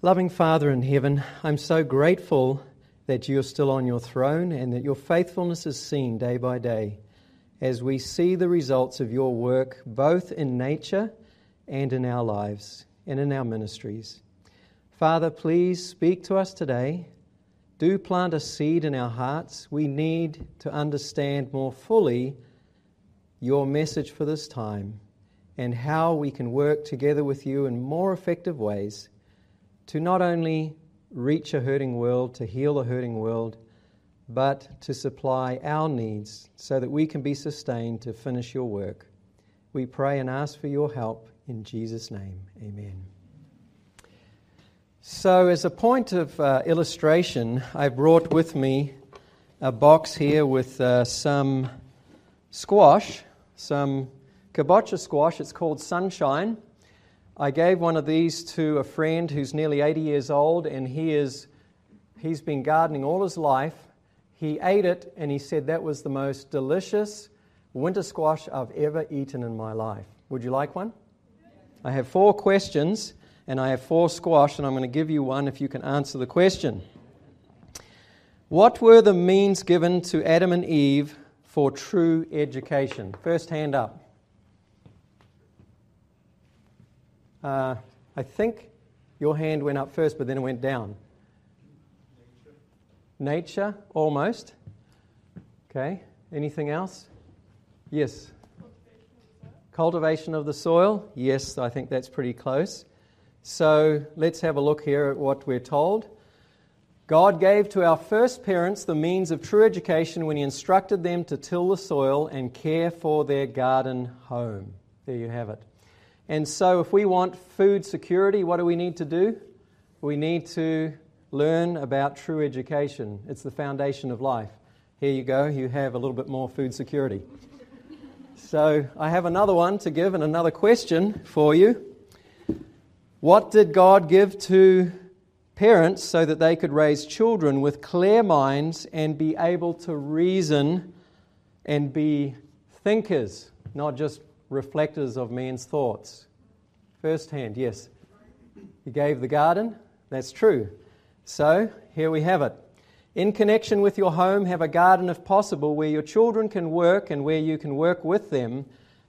Loving Father in heaven, I'm so grateful that you're still on your throne and that your faithfulness is seen day by day as we see the results of your work both in nature and in our lives and in our ministries. Father, please speak to us today. Do plant a seed in our hearts. We need to understand more fully your message for this time and how we can work together with you in more effective ways to not only reach a hurting world, to heal a hurting world, but to supply our needs so that we can be sustained to finish your work. We pray and ask for your help in Jesus' name. Amen. So, as a point of uh, illustration, I brought with me a box here with uh, some squash, some kabocha squash. It's called Sunshine. I gave one of these to a friend who's nearly 80 years old, and he is, he's been gardening all his life. He ate it, and he said that was the most delicious winter squash I've ever eaten in my life. Would you like one? I have four questions, and I have four squash, and I'm going to give you one if you can answer the question. What were the means given to Adam and Eve for true education? First hand up. Uh, I think your hand went up first, but then it went down. Nature, Nature almost. Okay. Anything else? Yes. Cultivation of the soil. Yes, I think that's pretty close. So let's have a look here at what we're told. God gave to our first parents the means of true education when He instructed them to till the soil and care for their garden home. There you have it. And so, if we want food security, what do we need to do? We need to learn about true education. It's the foundation of life. Here you go, you have a little bit more food security. So, I have another one to give and another question for you. What did God give to parents so that they could raise children with clear minds and be able to reason and be thinkers, not just reflectors of man's thoughts. First hand, yes. He gave the garden. That's true. So, here we have it. In connection with your home, have a garden if possible where your children can work and where you can work with them.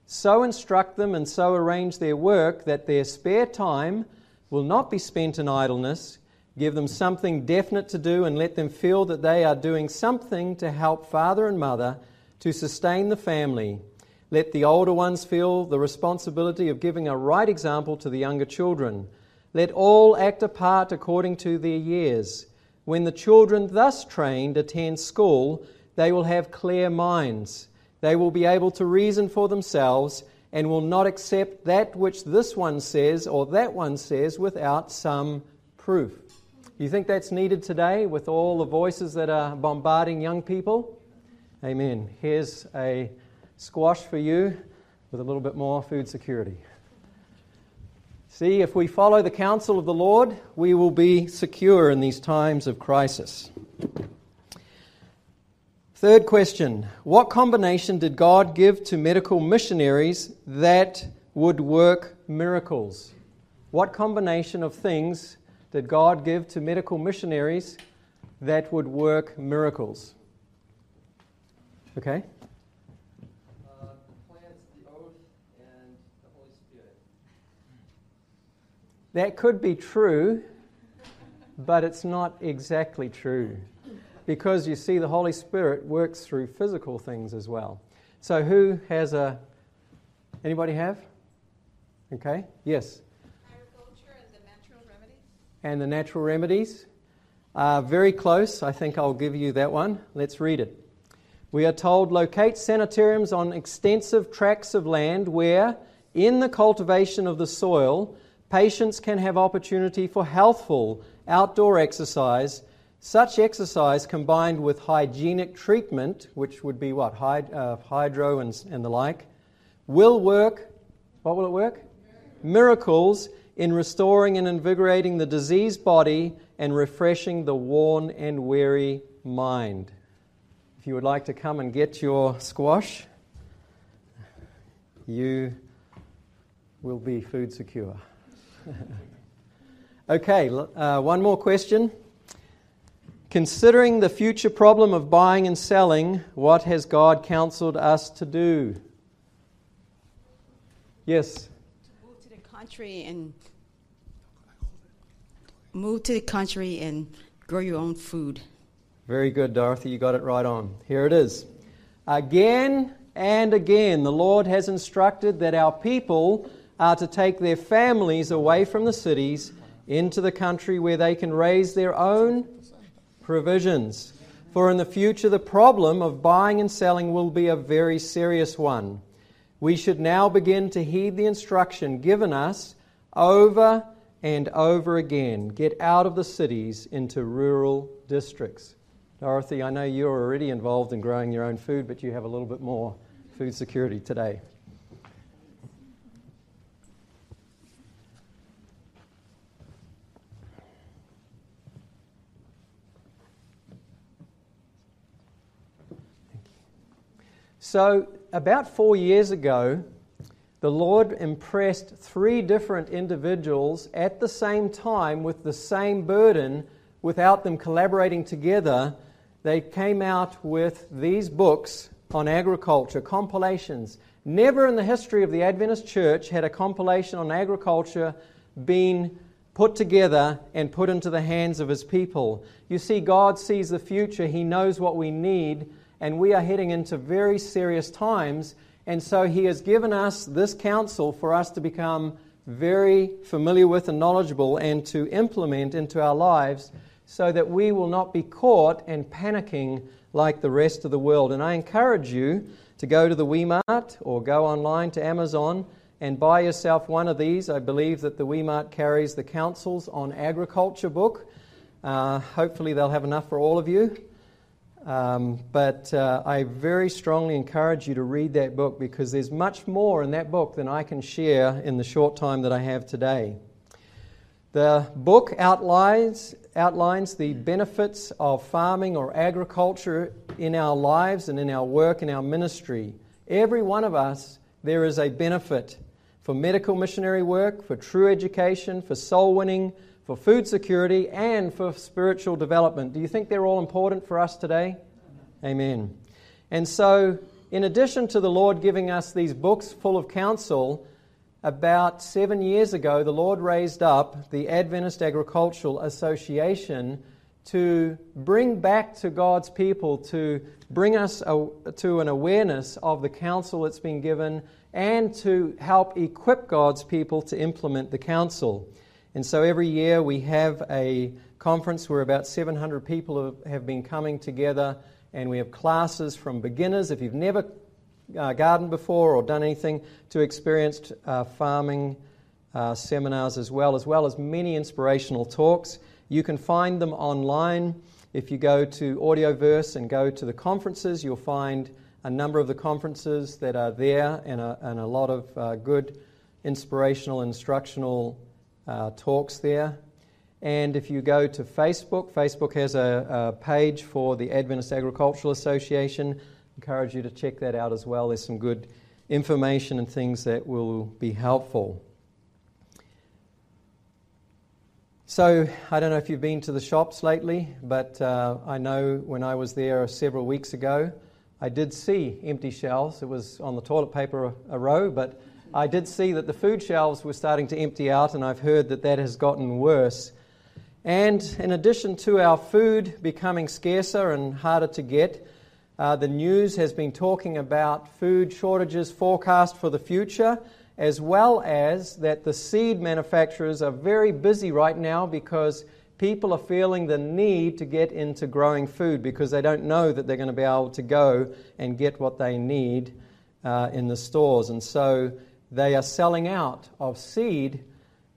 So instruct them and so arrange their work that their spare time will not be spent in idleness. Give them something definite to do and let them feel that they are doing something to help father and mother to sustain the family let the older ones feel the responsibility of giving a right example to the younger children. Let all act a part according to their years. When the children thus trained attend school, they will have clear minds. They will be able to reason for themselves and will not accept that which this one says or that one says without some proof. You think that's needed today with all the voices that are bombarding young people? Amen. Here's a squash for you with a little bit more food security. See, if we follow the counsel of the Lord, we will be secure in these times of crisis. Third question What combination did God give to medical missionaries that would work miracles? What combination of things did God give to medical missionaries that would work miracles? Okay? That could be true, but it's not exactly true. Because you see, the Holy Spirit works through physical things as well. So, who has a. Anybody have? Okay, yes. Agriculture and the natural remedies. And the natural remedies. Uh, very close. I think I'll give you that one. Let's read it. We are told locate sanitariums on extensive tracts of land where, in the cultivation of the soil, Patients can have opportunity for healthful outdoor exercise. Such exercise combined with hygienic treatment, which would be what? Hyd- uh, hydro and, and the like, will work. What will it work? Miracles in restoring and invigorating the diseased body and refreshing the worn and weary mind. If you would like to come and get your squash, you will be food secure. Okay, uh, one more question. Considering the future problem of buying and selling, what has God counseled us to do? Yes. To move to the country and move to the country and grow your own food. Very good, Dorothy. You got it right on. Here it is. Again and again, the Lord has instructed that our people are to take their families away from the cities into the country where they can raise their own provisions. For in the future, the problem of buying and selling will be a very serious one. We should now begin to heed the instruction given us over and over again get out of the cities into rural districts. Dorothy, I know you're already involved in growing your own food, but you have a little bit more food security today. So, about four years ago, the Lord impressed three different individuals at the same time with the same burden without them collaborating together. They came out with these books on agriculture, compilations. Never in the history of the Adventist church had a compilation on agriculture been put together and put into the hands of his people. You see, God sees the future, He knows what we need and we are heading into very serious times. And so He has given us this counsel for us to become very familiar with and knowledgeable and to implement into our lives so that we will not be caught and panicking like the rest of the world. And I encourage you to go to the WeMart or go online to Amazon and buy yourself one of these. I believe that the WeMart carries the Counsels on Agriculture book. Uh, hopefully, they'll have enough for all of you. Um, but uh, I very strongly encourage you to read that book because there's much more in that book than I can share in the short time that I have today. The book outlines, outlines the benefits of farming or agriculture in our lives and in our work and our ministry. Every one of us, there is a benefit for medical missionary work, for true education, for soul winning, for food security, and for spiritual development. Do you think they're all important for us today? Amen. And so, in addition to the Lord giving us these books full of counsel, about seven years ago, the Lord raised up the Adventist Agricultural Association to bring back to God's people, to bring us a, to an awareness of the counsel that's been given, and to help equip God's people to implement the counsel. And so every year we have a conference where about 700 people have been coming together, and we have classes from beginners, if you've never uh, gardened before or done anything, to experienced uh, farming uh, seminars as well, as well as many inspirational talks. You can find them online. If you go to Audioverse and go to the conferences, you'll find a number of the conferences that are there and a, and a lot of uh, good inspirational, instructional uh, talks there. And if you go to Facebook, Facebook has a, a, page for the Adventist Agricultural Association. Encourage you to check that out as well. There's some good information and things that will be helpful. So, I don't know if you've been to the shops lately, but uh, I know when I was there several weeks ago, I did see empty shelves. It was on the toilet paper row, but I did see that the food shelves were starting to empty out, and I've heard that that has gotten worse. And in addition to our food becoming scarcer and harder to get, uh, the news has been talking about food shortages forecast for the future, as well as that the seed manufacturers are very busy right now because people are feeling the need to get into growing food because they don't know that they're going to be able to go and get what they need uh, in the stores. And so they are selling out of seed,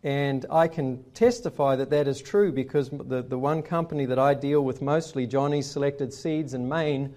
and I can testify that that is true because the, the one company that I deal with mostly, Johnny's Selected Seeds in Maine,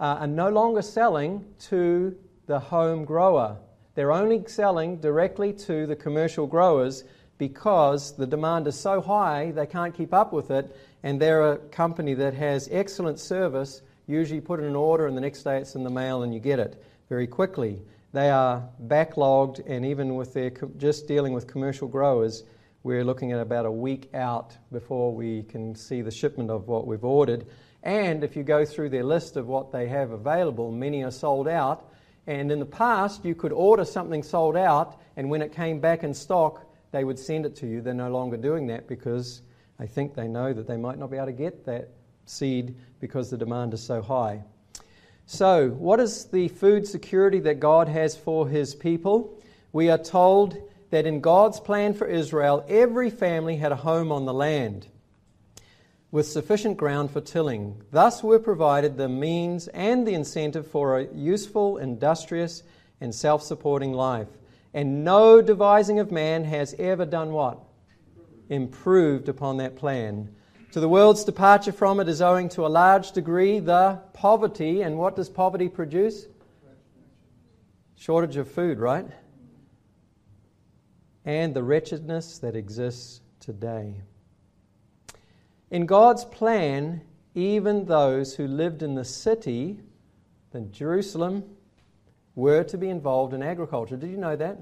uh, are no longer selling to the home grower. They're only selling directly to the commercial growers because the demand is so high they can't keep up with it, and they're a company that has excellent service. Usually, put in an order, and the next day it's in the mail, and you get it very quickly. They are backlogged, and even with their just dealing with commercial growers, We're looking at about a week out before we can see the shipment of what we've ordered. And if you go through their list of what they have available, many are sold out. And in the past, you could order something sold out, and when it came back in stock, they would send it to you. They're no longer doing that because I think they know that they might not be able to get that seed because the demand is so high. So, what is the food security that God has for his people? We are told that in God's plan for Israel, every family had a home on the land with sufficient ground for tilling. Thus were provided the means and the incentive for a useful, industrious, and self supporting life. And no devising of man has ever done what? Improved upon that plan. To the world's departure from it is owing to a large degree the poverty. And what does poverty produce? Shortage of food, right? And the wretchedness that exists today. In God's plan, even those who lived in the city, in Jerusalem, were to be involved in agriculture. Did you know that?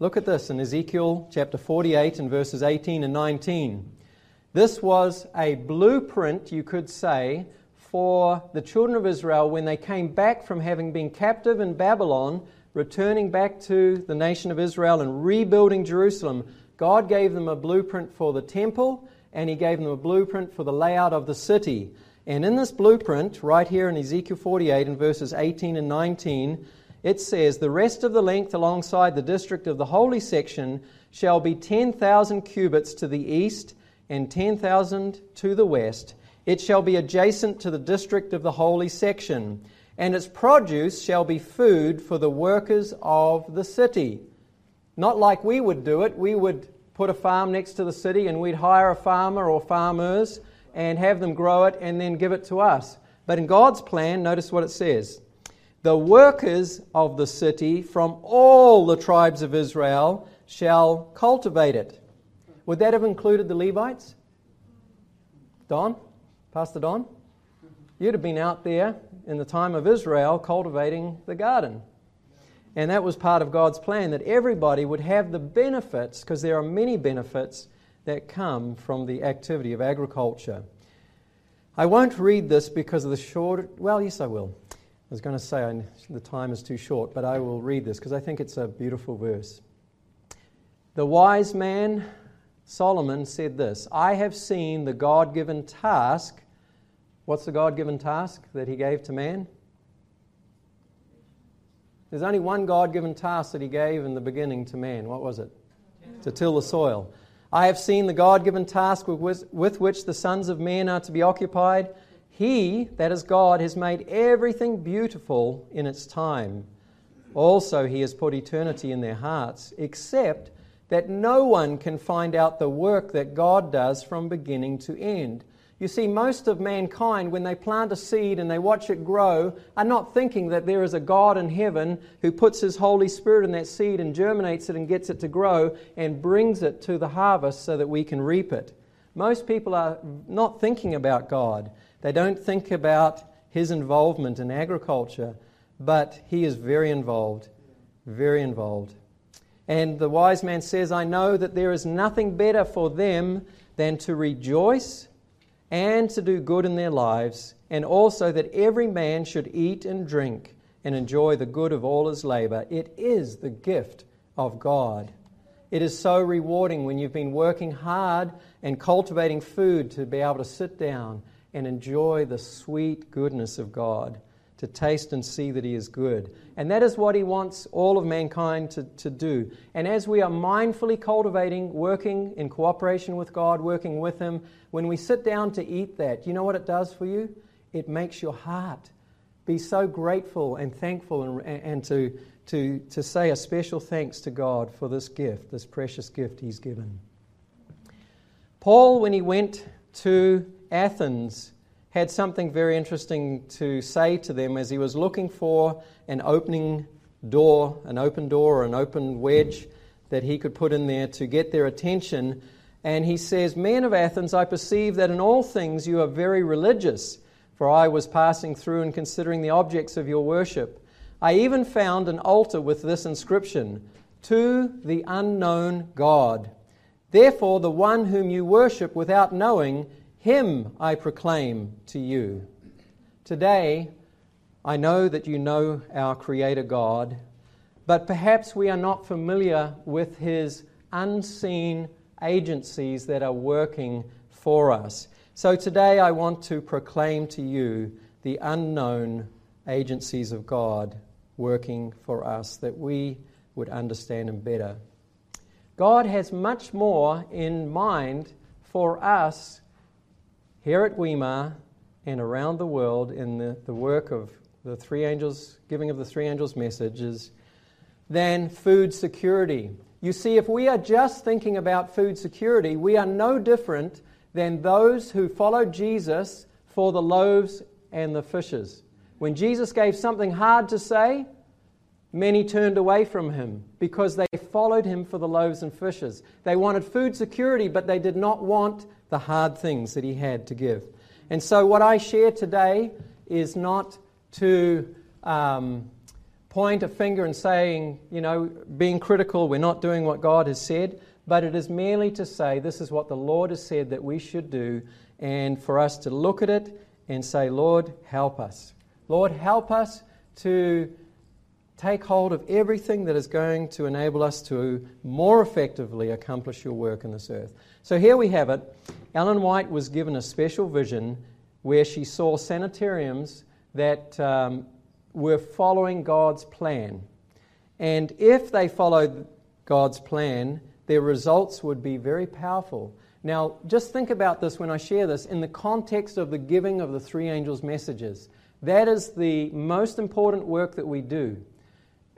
Look at this in Ezekiel chapter 48 and verses 18 and 19. This was a blueprint, you could say, for the children of Israel when they came back from having been captive in Babylon, returning back to the nation of Israel and rebuilding Jerusalem. God gave them a blueprint for the temple and He gave them a blueprint for the layout of the city. And in this blueprint, right here in Ezekiel 48 in verses 18 and 19, it says, The rest of the length alongside the district of the holy section shall be 10,000 cubits to the east and 10,000 to the west. It shall be adjacent to the district of the holy section, and its produce shall be food for the workers of the city. Not like we would do it. We would put a farm next to the city and we'd hire a farmer or farmers and have them grow it and then give it to us. But in God's plan, notice what it says the workers of the city from all the tribes of Israel shall cultivate it. Would that have included the Levites? Don? Pastor Don? You'd have been out there in the time of Israel cultivating the garden. And that was part of God's plan that everybody would have the benefits, because there are many benefits that come from the activity of agriculture. I won't read this because of the short. Well, yes, I will. I was going to say I, the time is too short, but I will read this because I think it's a beautiful verse. The wise man Solomon said this I have seen the God given task. What's the God given task that he gave to man? There's only one God given task that he gave in the beginning to man. What was it? To till the soil. I have seen the God given task with, with which the sons of men are to be occupied. He, that is God, has made everything beautiful in its time. Also, He has put eternity in their hearts, except that no one can find out the work that God does from beginning to end. You see, most of mankind, when they plant a seed and they watch it grow, are not thinking that there is a God in heaven who puts His Holy Spirit in that seed and germinates it and gets it to grow and brings it to the harvest so that we can reap it. Most people are not thinking about God. They don't think about His involvement in agriculture, but He is very involved, very involved. And the wise man says, I know that there is nothing better for them than to rejoice and to do good in their lives, and also that every man should eat and drink and enjoy the good of all his labor. It is the gift of God. It is so rewarding when you've been working hard and cultivating food to be able to sit down and enjoy the sweet goodness of God to taste and see that He is good. And that is what He wants all of mankind to, to do. And as we are mindfully cultivating, working in cooperation with God, working with Him, when we sit down to eat that, you know what it does for you? It makes your heart be so grateful and thankful and, and to, to, to say a special thanks to God for this gift, this precious gift He's given. Paul, when he went to Athens, had something very interesting to say to them as he was looking for an opening door, an open door or an open wedge that he could put in there to get their attention. And he says, Men of Athens, I perceive that in all things you are very religious, for I was passing through and considering the objects of your worship. I even found an altar with this inscription To the unknown God. Therefore, the one whom you worship without knowing, him I proclaim to you. Today, I know that you know our Creator God, but perhaps we are not familiar with His unseen agencies that are working for us. So today I want to proclaim to you the unknown agencies of God working for us that we would understand them better. God has much more in mind for us here at Weimar and around the world in the, the work of the three angels, giving of the three angels' messages, than food security. You see, if we are just thinking about food security, we are no different than those who followed Jesus for the loaves and the fishes. When Jesus gave something hard to say, many turned away from him because they followed him for the loaves and fishes. They wanted food security, but they did not want the hard things that he had to give. And so, what I share today is not to um, point a finger and saying, you know, being critical, we're not doing what God has said, but it is merely to say, this is what the Lord has said that we should do, and for us to look at it and say, Lord, help us. Lord, help us to take hold of everything that is going to enable us to more effectively accomplish your work in this earth. So here we have it. Ellen White was given a special vision where she saw sanitariums that um, were following God's plan. And if they followed God's plan, their results would be very powerful. Now, just think about this when I share this in the context of the giving of the three angels' messages. That is the most important work that we do.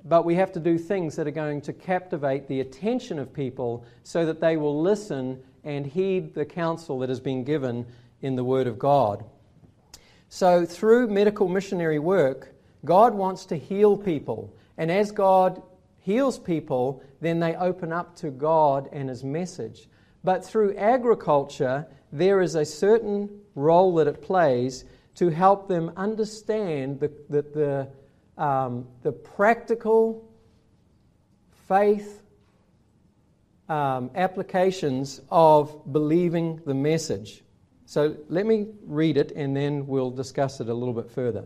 But we have to do things that are going to captivate the attention of people so that they will listen and heed the counsel that has been given in the Word of God. So, through medical missionary work, God wants to heal people. And as God heals people, then they open up to God and His message. But through agriculture, there is a certain role that it plays to help them understand the, the, the, um, the practical faith um, applications of believing the message. So let me read it and then we'll discuss it a little bit further.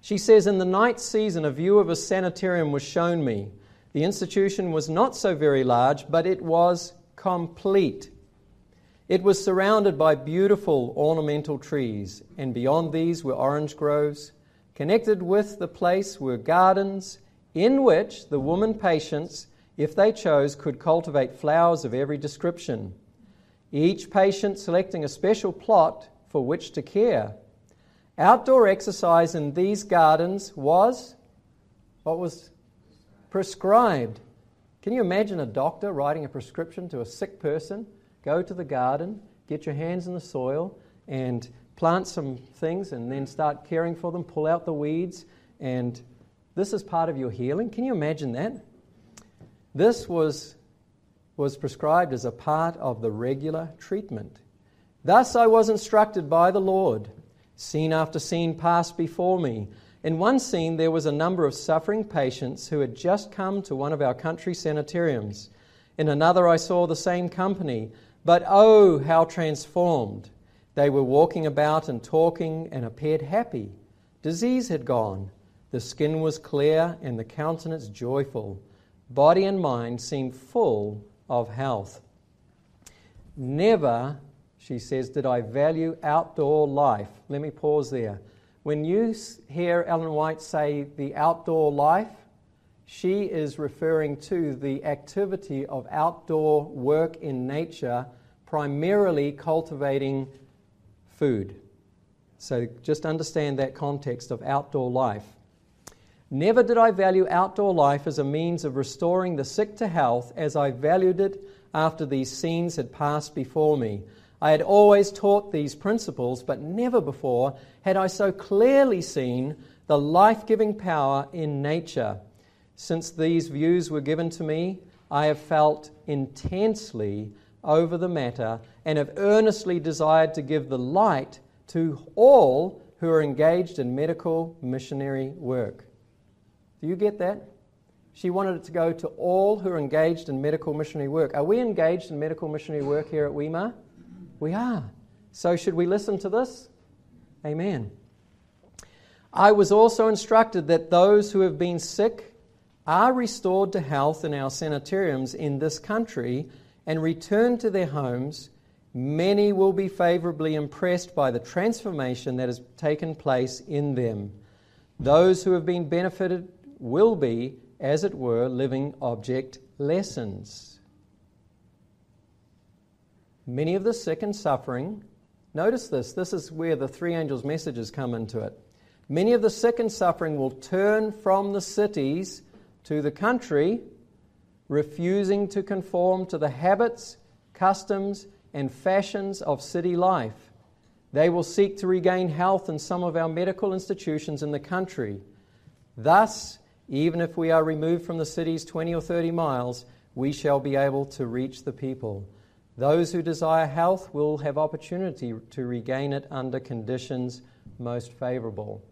She says, In the night season, a view of a sanitarium was shown me. The institution was not so very large, but it was complete. It was surrounded by beautiful ornamental trees, and beyond these were orange groves. Connected with the place were gardens in which the woman patients, if they chose, could cultivate flowers of every description. Each patient selecting a special plot for which to care. Outdoor exercise in these gardens was what was prescribed. Can you imagine a doctor writing a prescription to a sick person? Go to the garden, get your hands in the soil, and plant some things, and then start caring for them, pull out the weeds, and this is part of your healing. Can you imagine that? This was, was prescribed as a part of the regular treatment. Thus I was instructed by the Lord. Scene after scene passed before me. In one scene, there was a number of suffering patients who had just come to one of our country sanitariums. In another, I saw the same company, but oh, how transformed! They were walking about and talking and appeared happy. Disease had gone. The skin was clear and the countenance joyful. Body and mind seemed full of health. Never she says, Did I value outdoor life? Let me pause there. When you hear Ellen White say the outdoor life, she is referring to the activity of outdoor work in nature, primarily cultivating food. So just understand that context of outdoor life. Never did I value outdoor life as a means of restoring the sick to health as I valued it after these scenes had passed before me. I had always taught these principles, but never before had I so clearly seen the life giving power in nature. Since these views were given to me, I have felt intensely over the matter and have earnestly desired to give the light to all who are engaged in medical missionary work. Do you get that? She wanted it to go to all who are engaged in medical missionary work. Are we engaged in medical missionary work here at Weimar? We are. So, should we listen to this? Amen. I was also instructed that those who have been sick are restored to health in our sanitariums in this country and return to their homes. Many will be favorably impressed by the transformation that has taken place in them. Those who have been benefited will be, as it were, living object lessons. Many of the sick and suffering, notice this, this is where the three angels' messages come into it. Many of the sick and suffering will turn from the cities to the country, refusing to conform to the habits, customs, and fashions of city life. They will seek to regain health in some of our medical institutions in the country. Thus, even if we are removed from the cities 20 or 30 miles, we shall be able to reach the people. Those who desire health will have opportunity to regain it under conditions most favorable.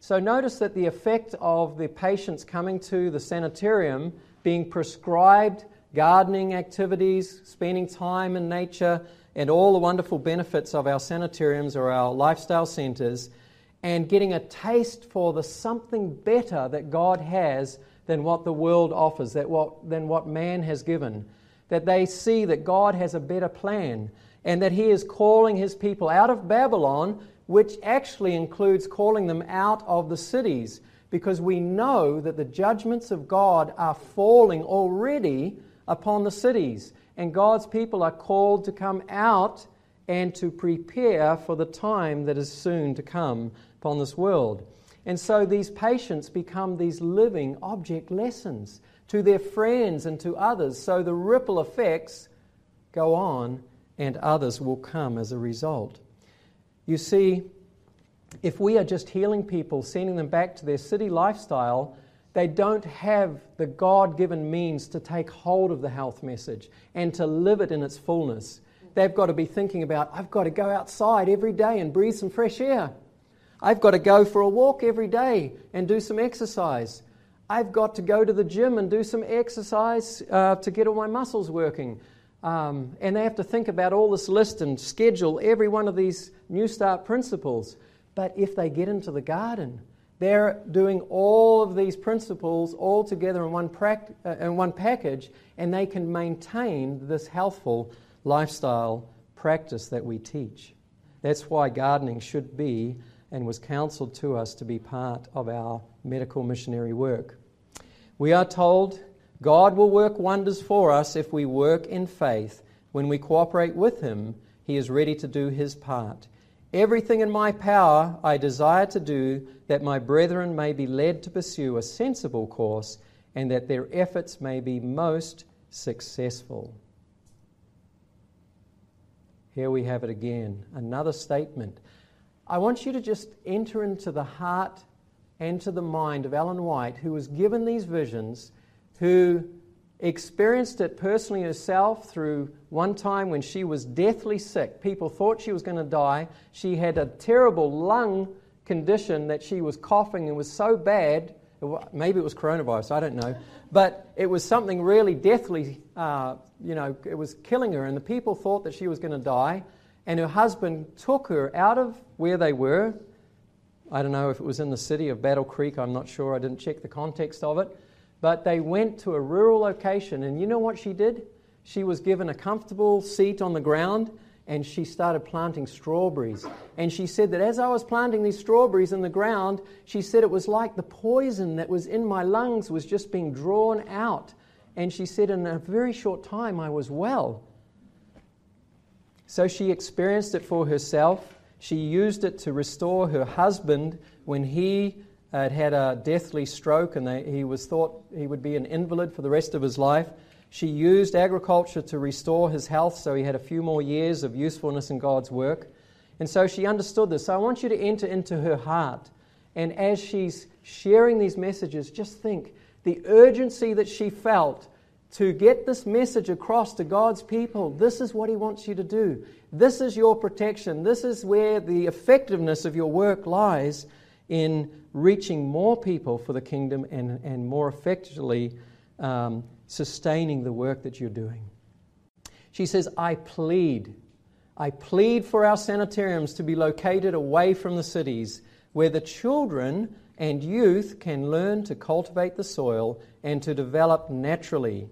So notice that the effect of the patients coming to the sanitarium being prescribed gardening activities, spending time in nature, and all the wonderful benefits of our sanitariums or our lifestyle centers, and getting a taste for the something better that God has than what the world offers, that what, than what man has given. That they see that God has a better plan and that He is calling His people out of Babylon which actually includes calling them out of the cities, because we know that the judgments of God are falling already upon the cities, and God's people are called to come out and to prepare for the time that is soon to come upon this world. And so these patients become these living object lessons to their friends and to others. So the ripple effects go on, and others will come as a result. You see, if we are just healing people, sending them back to their city lifestyle, they don't have the God given means to take hold of the health message and to live it in its fullness. They've got to be thinking about, I've got to go outside every day and breathe some fresh air. I've got to go for a walk every day and do some exercise. I've got to go to the gym and do some exercise uh, to get all my muscles working. Um, and they have to think about all this list and schedule every one of these NEWSTART principles. But if they get into the garden, they're doing all of these principles all together in one, pract- uh, in one package, and they can maintain this healthful lifestyle practice that we teach. That's why gardening should be and was counseled to us to be part of our medical missionary work. We are told God will work wonders for us if we work in faith. When we cooperate with Him, He is ready to do His part. Everything in my power I desire to do that my brethren may be led to pursue a sensible course and that their efforts may be most successful. Here we have it again, another statement. I want you to just enter into the heart and to the mind of Ellen White, who was given these visions who experienced it personally herself through one time when she was deathly sick. People thought she was going to die. She had a terrible lung condition that she was coughing and was so bad. Maybe it was coronavirus, I don't know. But it was something really deathly, uh, you know, it was killing her. And the people thought that she was going to die. And her husband took her out of where they were. I don't know if it was in the city of Battle Creek, I'm not sure. I didn't check the context of it. But they went to a rural location, and you know what she did? She was given a comfortable seat on the ground and she started planting strawberries. And she said that as I was planting these strawberries in the ground, she said it was like the poison that was in my lungs was just being drawn out. And she said, in a very short time, I was well. So she experienced it for herself. She used it to restore her husband when he uh, had had a deathly stroke and they, he was thought he would be an invalid for the rest of his life. She used agriculture to restore his health so he had a few more years of usefulness in God's work. And so she understood this. So I want you to enter into her heart. And as she's sharing these messages, just think the urgency that she felt to get this message across to God's people. This is what He wants you to do. This is your protection. This is where the effectiveness of your work lies. in reaching more people for the kingdom and, and more effectively um, sustaining the work that you're doing. She says, I plead. I plead for our sanitariums to be located away from the cities where the children and youth can learn to cultivate the soil and to develop naturally.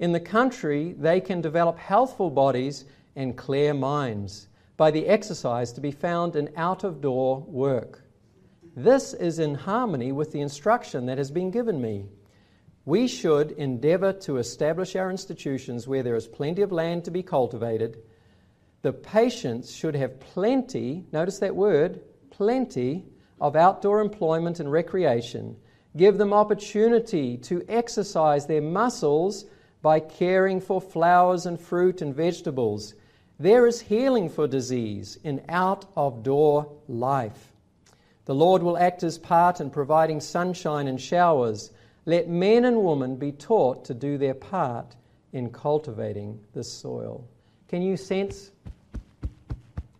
In the country, they can develop healthful bodies and clear minds by the exercise to be found in out of door work. This is in harmony with the instruction that has been given me. We should endeavor to establish our institutions where there is plenty of land to be cultivated. The patients should have plenty, notice that word, plenty of outdoor employment and recreation. Give them opportunity to exercise their muscles by caring for flowers and fruit and vegetables. There is healing for disease in out of door life. The Lord will act his part in providing sunshine and showers. Let men and women be taught to do their part in cultivating the soil. Can you sense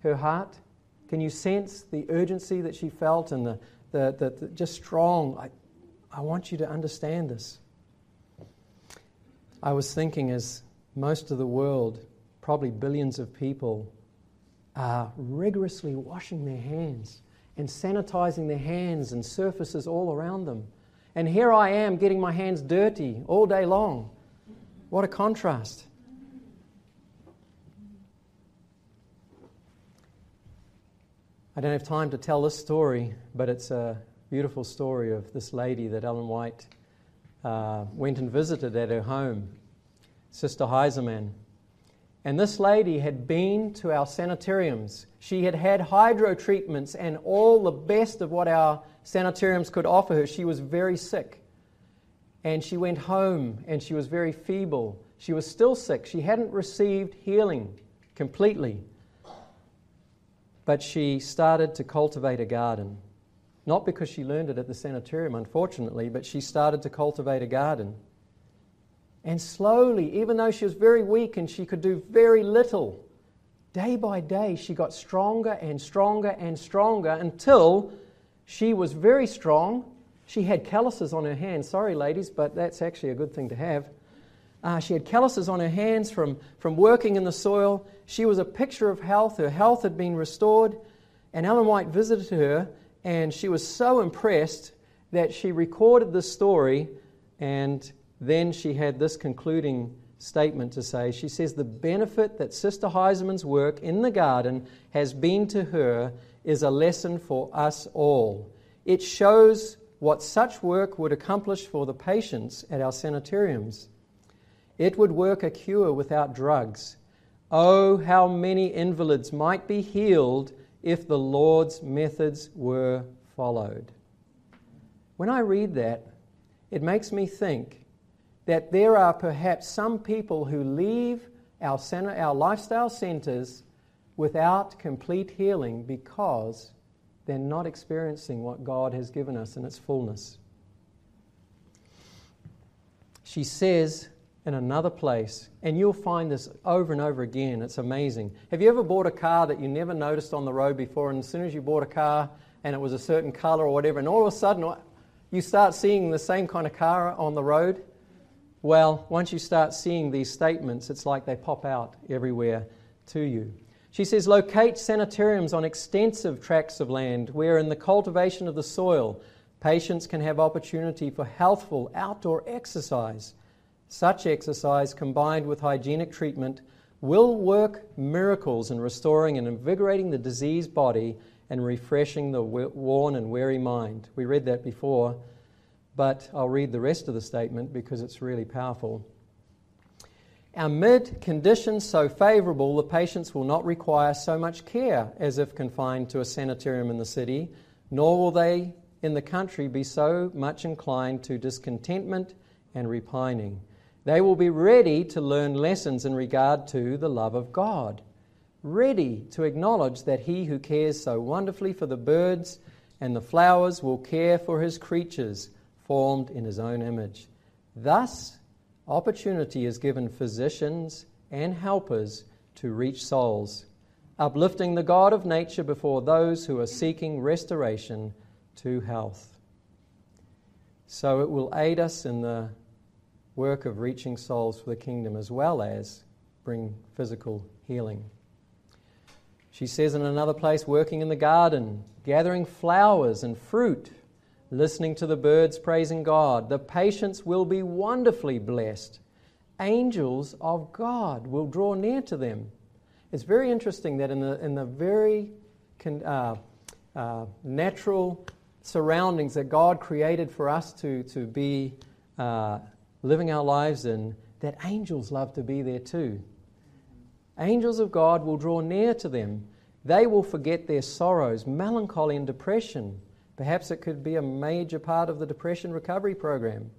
her heart? Can you sense the urgency that she felt and the, the, the, the just strong? I, I want you to understand this. I was thinking as most of the world, probably billions of people, are rigorously washing their hands and sanitizing their hands and surfaces all around them. And here I am getting my hands dirty all day long. What a contrast. I don't have time to tell this story, but it's a beautiful story of this lady that Ellen White uh, went and visited at her home, Sister Heiserman. And this lady had been to our sanitariums. She had had hydro treatments and all the best of what our sanitariums could offer her. She was very sick. And she went home and she was very feeble. She was still sick. She hadn't received healing completely. But she started to cultivate a garden. Not because she learned it at the sanitarium, unfortunately, but she started to cultivate a garden. And slowly, even though she was very weak and she could do very little, day by day she got stronger and stronger and stronger until she was very strong. She had calluses on her hands. Sorry, ladies, but that's actually a good thing to have. Uh, she had calluses on her hands from, from working in the soil. She was a picture of health. Her health had been restored. And Ellen White visited her, and she was so impressed that she recorded this story and then she had this concluding statement to say. She says, The benefit that Sister Heiserman's work in the garden has been to her is a lesson for us all. It shows what such work would accomplish for the patients at our sanitariums. It would work a cure without drugs. Oh, how many invalids might be healed if the Lord's methods were followed. When I read that, it makes me think that there are perhaps some people who leave our, center, our lifestyle centers without complete healing because they're not experiencing what God has given us in its fullness. She says in another place, and you'll find this over and over again, it's amazing. Have you ever bought a car that you never noticed on the road before, and as soon as you bought a car and it was a certain color or whatever, and all of a sudden you start seeing the same kind of car on the road? Well, once you start seeing these statements, it's like they pop out everywhere to you. She says, locate sanitariums on extensive tracts of land where, in the cultivation of the soil, patients can have opportunity for healthful outdoor exercise. Such exercise, combined with hygienic treatment, will work miracles in restoring and invigorating the diseased body and refreshing the worn and weary mind. We read that before but I'll read the rest of the statement because it's really powerful. Amid conditions so favourable, the patients will not require so much care as if confined to a sanitarium in the city, nor will they in the country be so much inclined to discontentment and repining. They will be ready to learn lessons in regard to the love of God, ready to acknowledge that He who cares so wonderfully for the birds and the flowers will care for His creatures formed in his own image. Thus, opportunity is given physicians and helpers to reach souls, uplifting the God of nature before those who are seeking restoration to health. So it will aid us in the work of reaching souls for the kingdom as well as bring physical healing. She says in another place, working in the garden, gathering flowers and fruit, listening to the birds praising God. The patients will be wonderfully blessed. Angels of God will draw near to them. It's very interesting that in the, in the very uh, uh, natural surroundings that God created for us to, to be uh, living our lives in, that angels love to be there too. Angels of God will draw near to them. They will forget their sorrows, melancholy, and depression. Perhaps it could be a major part of the depression recovery program.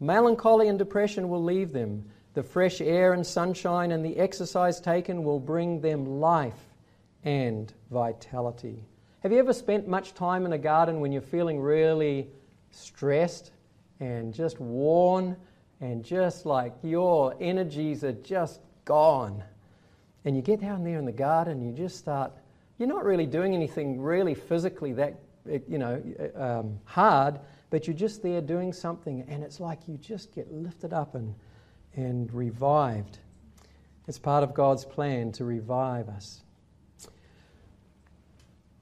Melancholy and depression will leave them. The fresh air and sunshine and the exercise taken will bring them life and vitality. Have you ever spent much time in a garden when you're feeling really stressed and just worn and just like your energies are just gone? And you get down there in the garden, you just start, you're not really doing anything really physically that, you know, um, hard, but you're just there doing something, and it's like you just get lifted up and, and revived. It's part of God's plan to revive us.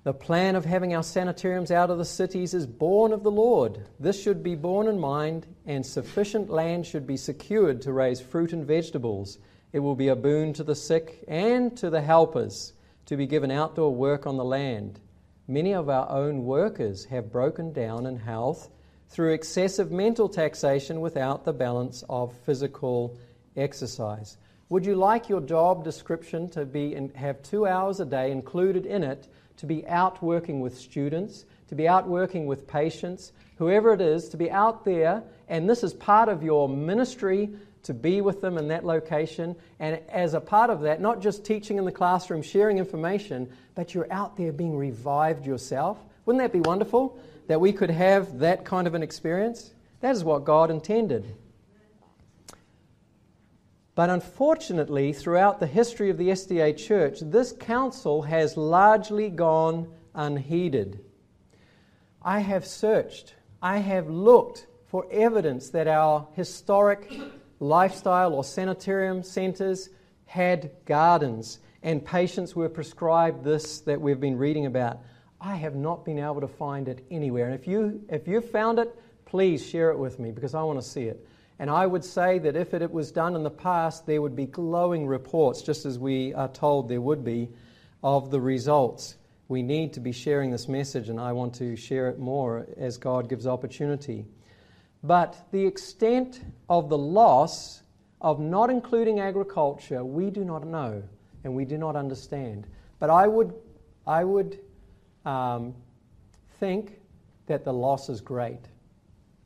The plan of having our sanitariums out of the cities is born of the Lord. This should be borne in mind, and sufficient land should be secured to raise fruit and vegetables. It will be a boon to the sick and to the helpers to be given outdoor work on the land. Many of our own workers have broken down in health through excessive mental taxation without the balance of physical exercise. Would you like your job description to be in, have two hours a day included in it to be out working with students, to be out working with patients, whoever it is, to be out there, and this is part of your ministry to be with them in that location. And as a part of that, not just teaching in the classroom, sharing information, but you're out there being revived yourself. Wouldn't that be wonderful that we could have that kind of an experience? That is what God intended. But unfortunately, throughout the history of the SDA Church, this counsel has largely gone unheeded. I have searched, I have looked for evidence that our historic lifestyle or sanitarium centres had gardens, and patients were prescribed this that we've been reading about. I have not been able to find it anywhere. And if, you, if you've found it, please share it with me because I want to see it. And I would say that if it was done in the past, there would be glowing reports, just as we are told there would be, of the results. We need to be sharing this message, and I want to share it more as God gives opportunity. But the extent of the loss of not including agriculture, we do not know and we do not understand. But I would, I would um, think that the loss is great.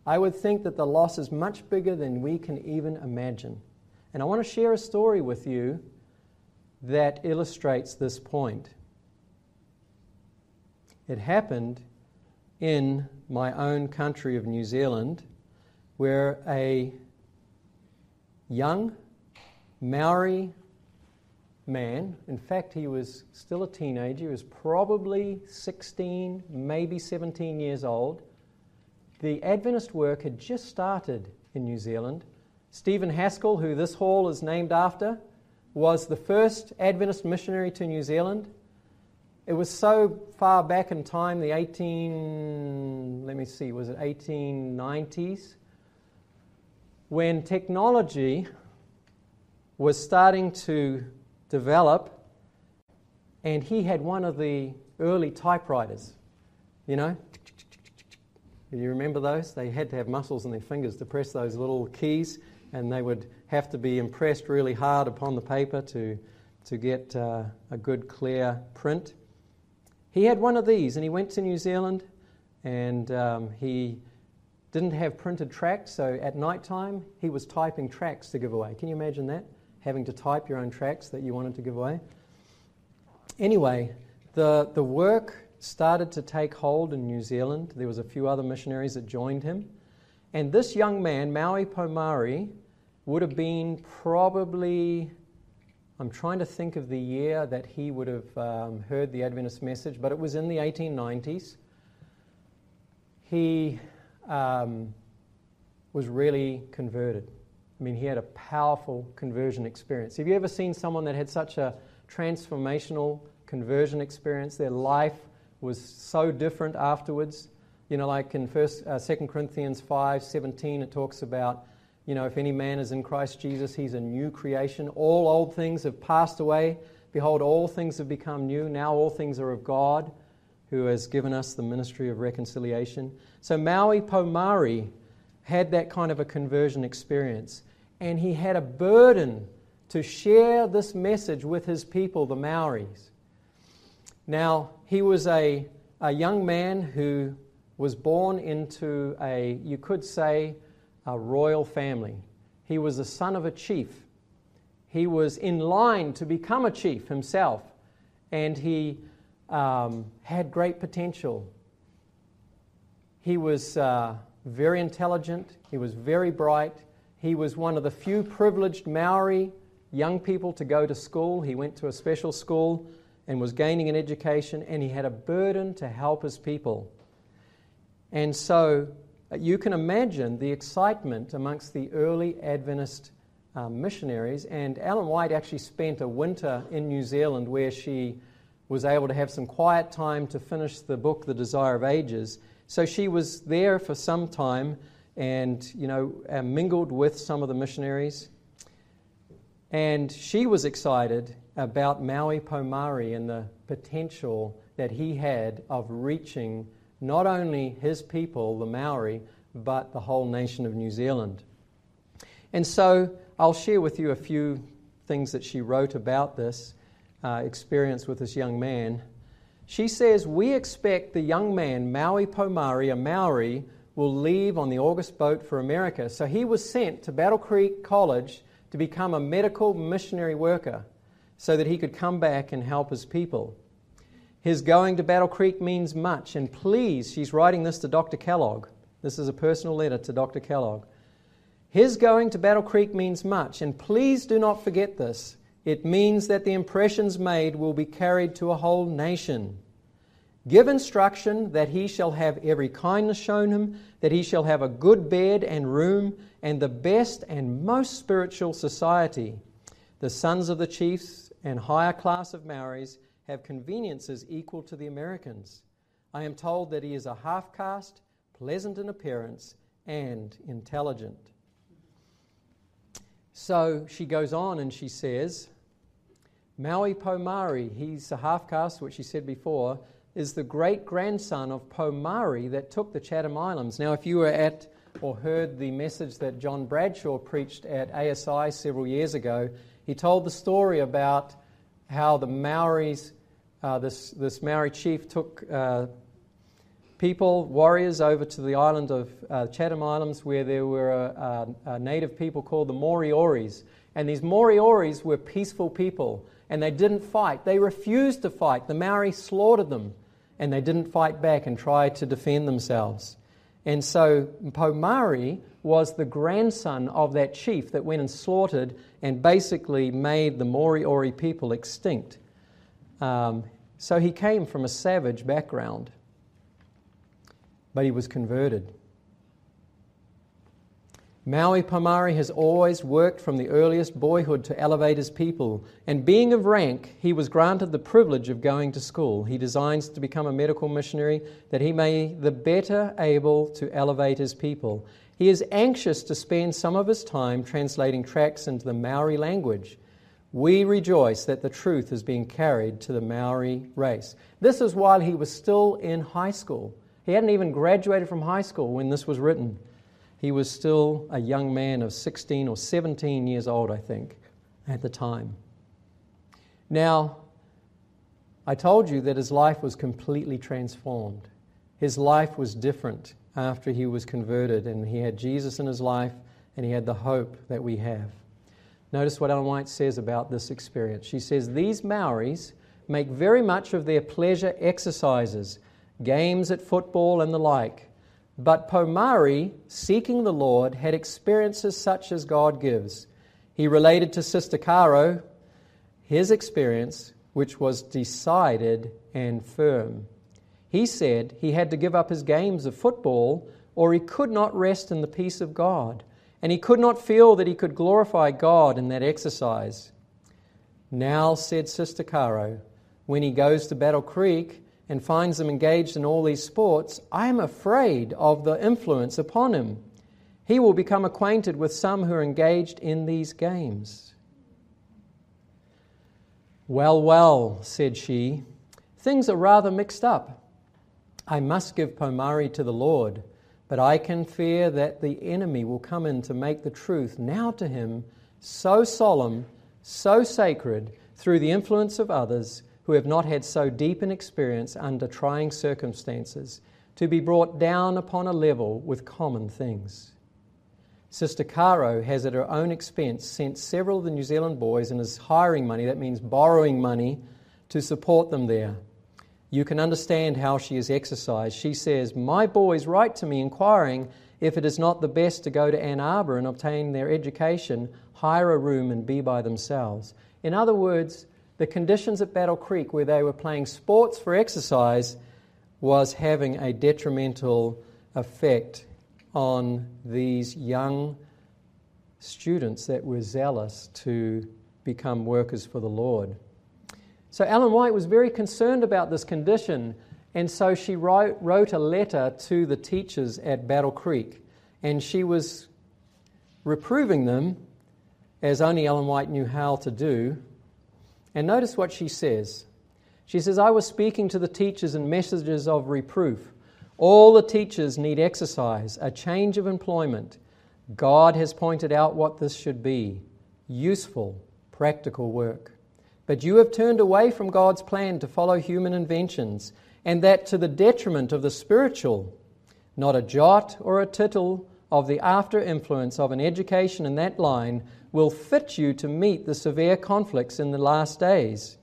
I would think that the loss is much bigger than we can even imagine. And I want to share a story with you that illustrates this point. It happened in my own country of New Zealand where a young Maori man, in fact, he was still a teenager, he was probably 16, maybe 17 years old. The Adventist work had just started in New Zealand. Stephen Haskell, who this hall is named after, was the first Adventist missionary to New Zealand. It was so far back in time, the 18, let me see, was it 1890s? when technology was starting to develop, and he had one of the early typewriters, you know. You remember those? They had to have muscles in their fingers to press those little keys, and they would have to be impressed really hard upon the paper to, to get uh, a good, clear print. He had one of these, and he went to New Zealand, and um, he didn't have printed tracts, so at night time he was typing tracts to give away. Can you imagine that? Having to type your own tracts that you wanted to give away? Anyway, the, the work started to take hold in New Zealand. There was a few other missionaries that joined him. And this young man, Maui Pomare, would have been probably, I'm trying to think of the year that he would have um, heard the Adventist message, but it was in the 1890s. he um, was really converted. I mean, he had a powerful conversion experience. Have you ever seen someone that had such a transformational conversion experience? Their life was so different afterwards. You know, like in First, uh, Second Corinthians five seventeen, it talks about, you know, if any man is in Christ Jesus, he's a new creation. All old things have passed away. Behold, all things have become new. Now all things are of God, who has given us the ministry of reconciliation. So Maui Pomare had that kind of a conversion experience, and he had a burden to share this message with his people, the Maoris. Now, he was a, a young man who was born into a, you could say, a royal family. He was the son of a chief. He was in line to become a chief himself, and he um, had great potential. He was uh, very intelligent, he was very bright. He was one of the few privileged Maori young people to go to school. He went to a special school and was gaining an education, and he had a burden to help his people. And so uh, you can imagine the excitement amongst the early Adventist uh, missionaries. And Ellen White actually spent a winter in New Zealand where she was able to have some quiet time to finish the book, The Desire of Ages. So she was there for some time and, you know, uh, mingled with some of the missionaries. And she was excited about Maui Pomare and the potential that he had of reaching not only his people, the Maori, but the whole nation of New Zealand. And so I'll share with you a few things that she wrote about this uh, experience with this young man. She says, We expect the young man, Maui Pomare, a Maori, will leave on the August boat for America. So he was sent to Battle Creek College to become a medical missionary worker so that he could come back and help his people. His going to Battle Creek means much, and please, she's writing this to Dr. Kellogg. This is a personal letter to Dr. Kellogg. His going to Battle Creek means much, and please do not forget this. It means that the impressions made will be carried to a whole nation. Give instruction that he shall have every kindness shown him, that he shall have a good bed and room, and the best and most spiritual society. The sons of the chiefs and higher class of Maoris have conveniences equal to the Americans. I am told that he is a half caste, pleasant in appearance, and intelligent. So she goes on and she says, Maui Pomare, he's a half caste, which she said before, is the great grandson of Pomare that took the Chatham Islands. Now, if you were at or heard the message that John Bradshaw preached at ASI several years ago, he told the story about how the Maoris, uh, this, this Maori chief took uh, people, warriors, over to the island of uh, Chatham Islands where there were native people called the Morioris. And these Morioris were peaceful people and they didn't fight. They refused to fight. The Maori slaughtered them and they didn't fight back and try to defend themselves. And so Pomare was the grandson of that chief that went and slaughtered and basically made the Moriori people extinct. Um, so he came from a savage background but he was converted. Maui Pomare has always worked from the earliest boyhood to elevate his people, and being of rank, he was granted the privilege of going to school. He designs to become a medical missionary that he may the better able to elevate his people. He is anxious to spend some of his time translating tracts into the Maori language. We rejoice that the truth is being carried to the Maori race. This is while he was still in high school. He hadn't even graduated from high school when this was written. He was still a young man of 16 or 17 years old, I think, at the time. Now, I told you that his life was completely transformed. His life was different after he was converted, and he had Jesus in his life, and he had the hope that we have. Notice what Ellen White says about this experience. She says, These Maoris make very much of their pleasure exercises games at football, and the like. But Pomare, seeking the Lord, had experiences such as God gives. He related to Sister Caro his experience, which was decided and firm. He said he had to give up his games of football or he could not rest in the peace of God, and he could not feel that he could glorify God in that exercise. Now, said Sister Caro, when he goes to Battle Creek and finds them engaged in all these sports, I am afraid of the influence upon him. He will become acquainted with some who are engaged in these games. Well, well, said she, things are rather mixed up. I must give Pomare to the Lord, but I can fear that the enemy will come in to make the truth now to him so solemn, so sacred, through the influence of others who have not had so deep an experience under trying circumstances, to be brought down upon a level with common things. Sister Caro has at her own expense sent several of the New Zealand boys and is hiring money, that means borrowing money, to support them there. You can understand how she is exercised. She says, My boys write to me inquiring if it is not the best to go to Ann Arbor and obtain their education, hire a room, and be by themselves. In other words, the conditions at Battle Creek, where they were playing sports for exercise, was having a detrimental effect on these young students that were zealous to become workers for the Lord. So Ellen White was very concerned about this condition, and so she wrote, wrote a letter to the teachers at Battle Creek, and she was reproving them as only Ellen White knew how to do. And notice what she says. She says, I was speaking to the teachers in messages of reproof. All the teachers need exercise, a change of employment. God has pointed out what this should be useful, practical work. But you have turned away from God's plan to follow human inventions, and that to the detriment of the spiritual. Not a jot or a tittle of the after influence of an education in that line will fit you to meet the severe conflicts in the last days.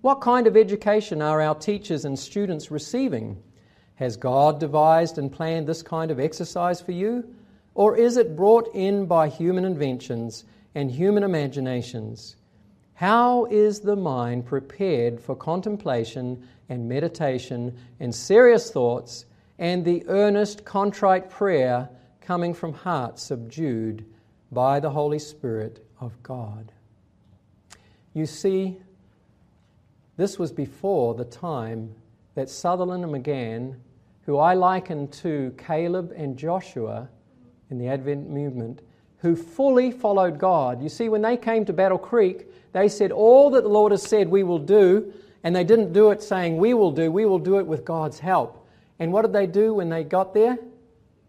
What kind of education are our teachers and students receiving? Has God devised and planned this kind of exercise for you? Or is it brought in by human inventions and human imaginations? How is the mind prepared for contemplation and meditation and serious thoughts and the earnest, contrite prayer coming from hearts subdued by the Holy Spirit of God? You see, this was before the time that Sutherland and Magan who I liken to Caleb and Joshua in the Advent movement, who fully followed God. You see, when they came to Battle Creek, they said, All that the Lord has said we will do, and they didn't do it saying, We will do, we will do it with God's help. And what did they do when they got there?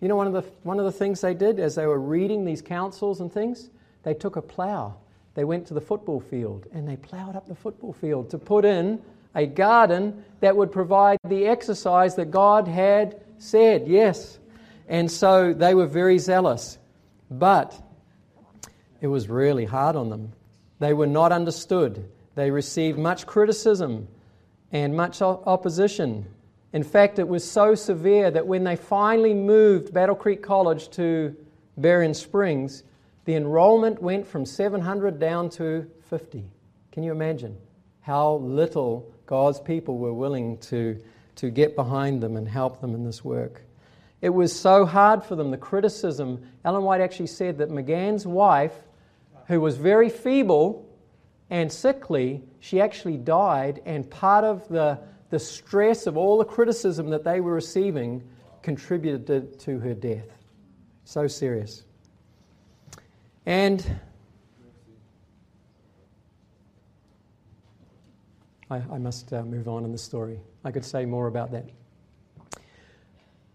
You know, one of the, one of the things they did as they were reading these councils and things, they took a plow. They went to the football field and they plowed up the football field to put in a garden that would provide the exercise that God had said, yes. And so they were very zealous. But it was really hard on them. They were not understood. They received much criticism and much opposition. In fact, it was so severe that when they finally moved Battle Creek College to Berrien Springs, the enrollment went from 700 down to 50. Can you imagine how little God's people were willing to, to get behind them and help them in this work. It was so hard for them, the criticism. Ellen White actually said that Magan's wife, who was very feeble and sickly, she actually died, and part of the, the stress of all the criticism that they were receiving contributed to her death. So serious. And I, I must uh, move on in the story. I could say more about that.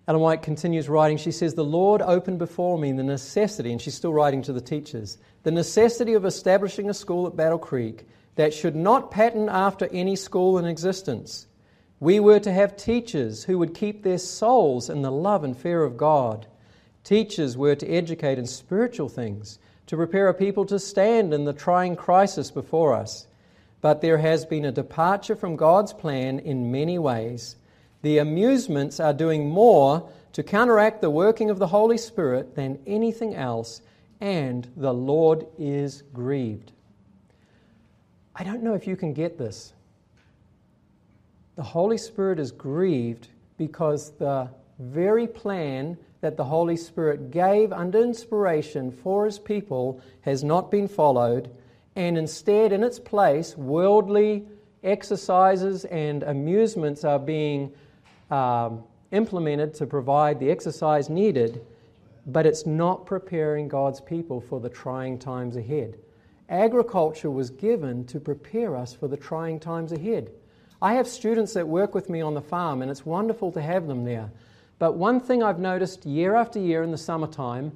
Ellen White continues writing. She says, The Lord opened before me the necessity, and she's still writing to the teachers, the necessity of establishing a school at Battle Creek that should not pattern after any school in existence. We were to have teachers who would keep their souls in the love and fear of God. Teachers were to educate in spiritual things, to prepare a people to stand in the trying crisis before us but there has been a departure from God's plan in many ways. The amusements are doing more to counteract the working of the Holy Spirit than anything else, and the Lord is grieved. I don't know if you can get this. The Holy Spirit is grieved because the very plan that the Holy Spirit gave under inspiration for his people has not been followed, and instead, in its place, worldly exercises and amusements are being um, implemented to provide the exercise needed, but it's not preparing God's people for the trying times ahead. Agriculture was given to prepare us for the trying times ahead. I have students that work with me on the farm, and it's wonderful to have them there. But one thing I've noticed year after year in the summertime,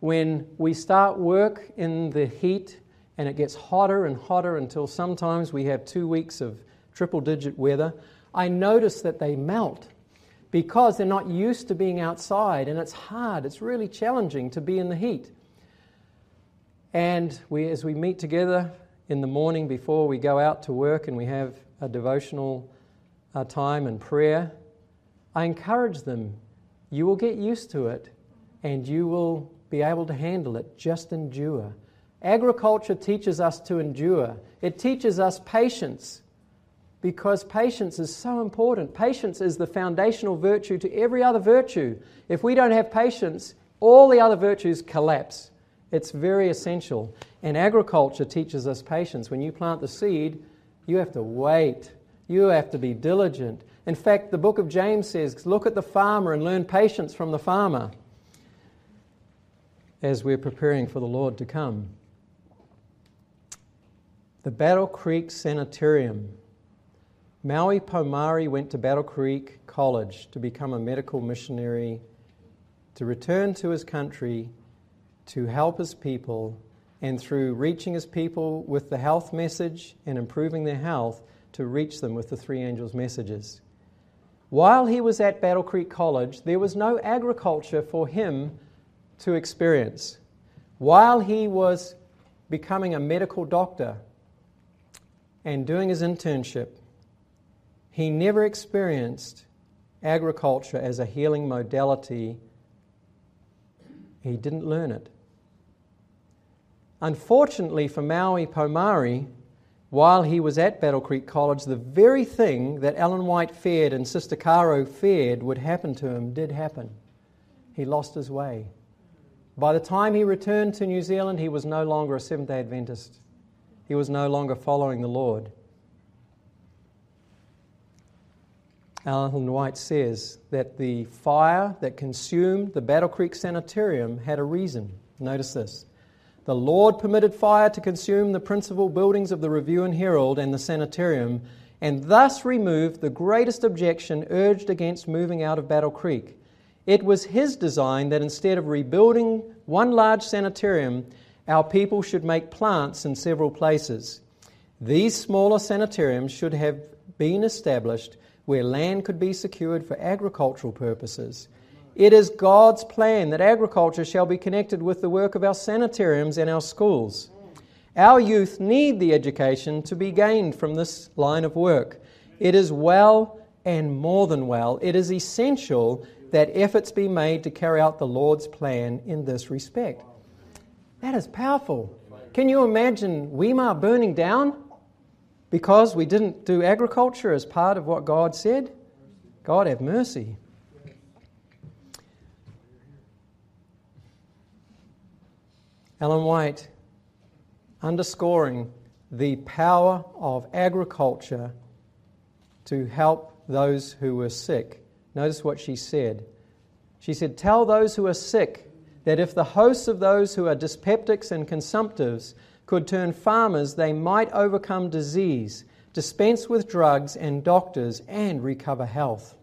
when we start work in the heat and it gets hotter and hotter until sometimes we have two weeks of triple digit weather, I notice that they melt because they're not used to being outside and it's hard, it's really challenging to be in the heat. And we, as we meet together in the morning before we go out to work and we have a devotional uh, time and prayer, I encourage them you will get used to it and you will be able to handle it. Just endure. Agriculture teaches us to endure, it teaches us patience because patience is so important. Patience is the foundational virtue to every other virtue. If we don't have patience, all the other virtues collapse. It's very essential. And agriculture teaches us patience. When you plant the seed, you have to wait, you have to be diligent. In fact, the book of James says, Look at the farmer and learn patience from the farmer as we're preparing for the Lord to come. The Battle Creek Sanitarium. Maui Pomare went to Battle Creek College to become a medical missionary, to return to his country, to help his people, and through reaching his people with the health message and improving their health, to reach them with the three angels' messages. While he was at Battle Creek College, there was no agriculture for him to experience. While he was becoming a medical doctor and doing his internship, he never experienced agriculture as a healing modality. He didn't learn it. Unfortunately for Maui Pomare, while he was at Battle Creek College, the very thing that Ellen White feared and Sister Caro feared would happen to him did happen. He lost his way. By the time he returned to New Zealand, he was no longer a Seventh day Adventist. He was no longer following the Lord. Ellen White says that the fire that consumed the Battle Creek Sanitarium had a reason. Notice this. The Lord permitted fire to consume the principal buildings of the Review and Herald and the sanitarium, and thus removed the greatest objection urged against moving out of Battle Creek. It was his design that instead of rebuilding one large sanitarium, our people should make plants in several places. These smaller sanitariums should have been established where land could be secured for agricultural purposes. It is God's plan that agriculture shall be connected with the work of our sanitariums and our schools. Our youth need the education to be gained from this line of work. It is well and more than well. It is essential that efforts be made to carry out the Lord's plan in this respect. That is powerful. Can you imagine Weimar burning down because we didn't do agriculture as part of what God said? God have mercy. Ellen White underscoring the power of agriculture to help those who were sick. Notice what she said. She said, Tell those who are sick that if the hosts of those who are dyspeptics and consumptives could turn farmers, they might overcome disease, dispense with drugs and doctors, and recover health.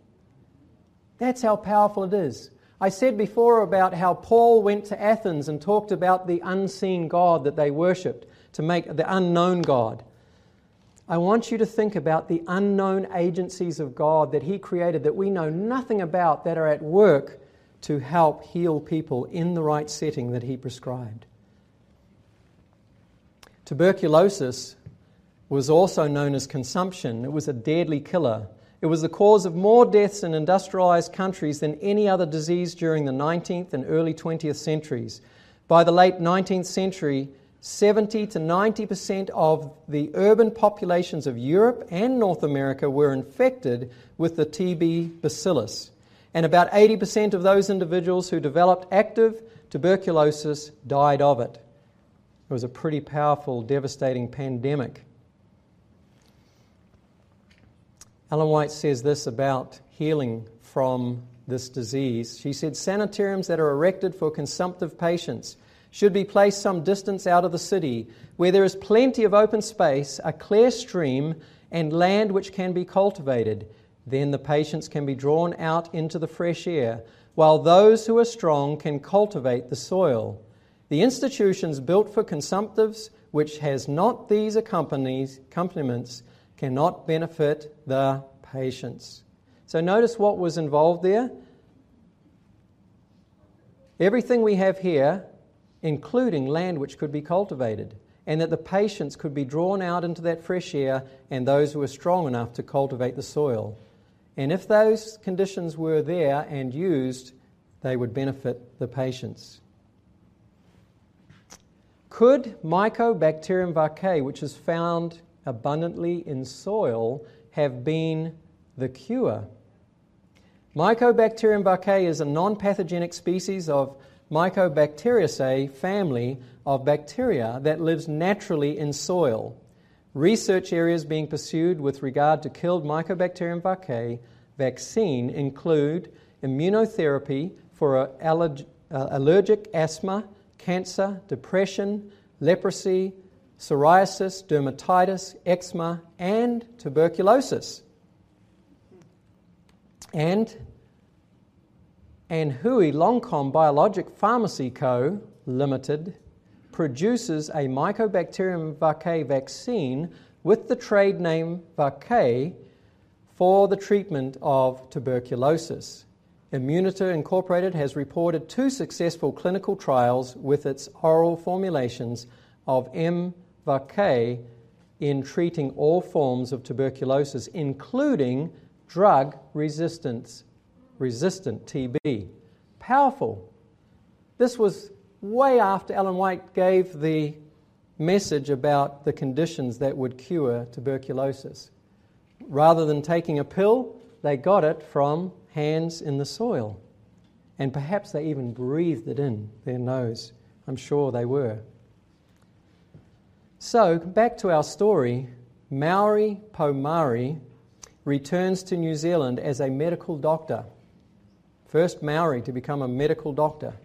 That's how powerful it is. I said before about how Paul went to Athens and talked about the unseen God that they worshipped to make the unknown God. I want you to think about the unknown agencies of God that He created that we know nothing about that are at work to help heal people in the right setting that He prescribed. Tuberculosis was also known as consumption, it was a deadly killer. It was the cause of more deaths in industrialized countries than any other disease during the 19th and early 20th centuries. By the late 19th century, 70 to 90% of the urban populations of Europe and North America were infected with the TB bacillus. And about 80% of those individuals who developed active tuberculosis died of it. It was a pretty powerful, devastating pandemic. Ellen White says this about healing from this disease. She said sanitariums that are erected for consumptive patients should be placed some distance out of the city where there is plenty of open space, a clear stream, and land which can be cultivated. Then the patients can be drawn out into the fresh air, while those who are strong can cultivate the soil. The institutions built for consumptives, which has not these accompaniments, cannot benefit the patients. So notice what was involved there. Everything we have here, including land which could be cultivated, and that the patients could be drawn out into that fresh air and those who are strong enough to cultivate the soil. And if those conditions were there and used, they would benefit the patients. Could Mycobacterium vaccae, which is found abundantly in soil have been the cure. Mycobacterium vaccae is a non pathogenic species of Mycobacteriaceae family of bacteria that lives naturally in soil. Research areas being pursued with regard to killed Mycobacterium vaccae vaccine include immunotherapy for uh, allergic asthma, cancer, depression, leprosy, psoriasis, dermatitis, eczema, and tuberculosis. And Anhui Longcom Biologic Pharmacy Co. Limited produces a Mycobacterium vaccae vaccine with the trade name Vaccae for the treatment of tuberculosis. Immunitor Incorporated has reported two successful clinical trials with its oral formulations of M. Vaccae in treating all forms of tuberculosis, including drug resistance, resistant TB. Powerful. This was way after Ellen White gave the message about the conditions that would cure tuberculosis. Rather than taking a pill, they got it from hands in the soil. And perhaps they even breathed it in their nose. I'm sure they were. So, back to our story Maori Pomare returns to New Zealand as a medical doctor. First Maori to become a medical doctor.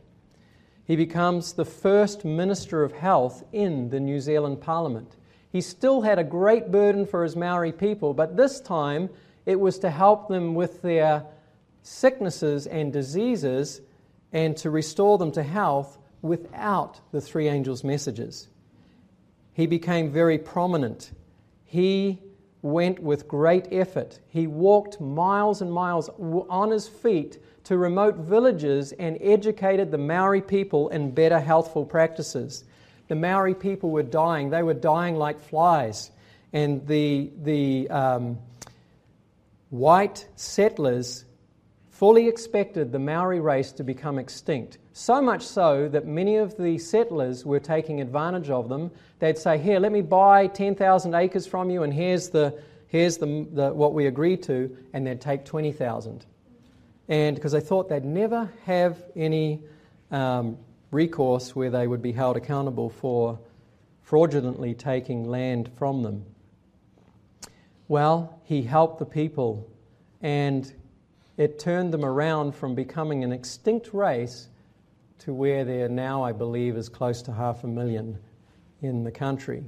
He becomes the first Minister of Health in the New Zealand Parliament. He still had a great burden for his Maori people, but this time it was to help them with their sicknesses and diseases and to restore them to health without the three angels' messages he became very prominent. He went with great effort. He walked miles and miles on his feet to remote villages and educated the Maori people in better healthful practices. The Maori people were dying, they were dying like flies. And the, the um, white settlers fully expected the Maori race to become extinct. So much so that many of the settlers were taking advantage of them. They'd say, Here, let me buy 10,000 acres from you, and here's, the, here's the, the, what we agreed to, and they'd take 20,000. And because they thought they'd never have any um, recourse where they would be held accountable for fraudulently taking land from them. Well, he helped the people, and it turned them around from becoming an extinct race to where there now, I believe, is close to half a million in the country.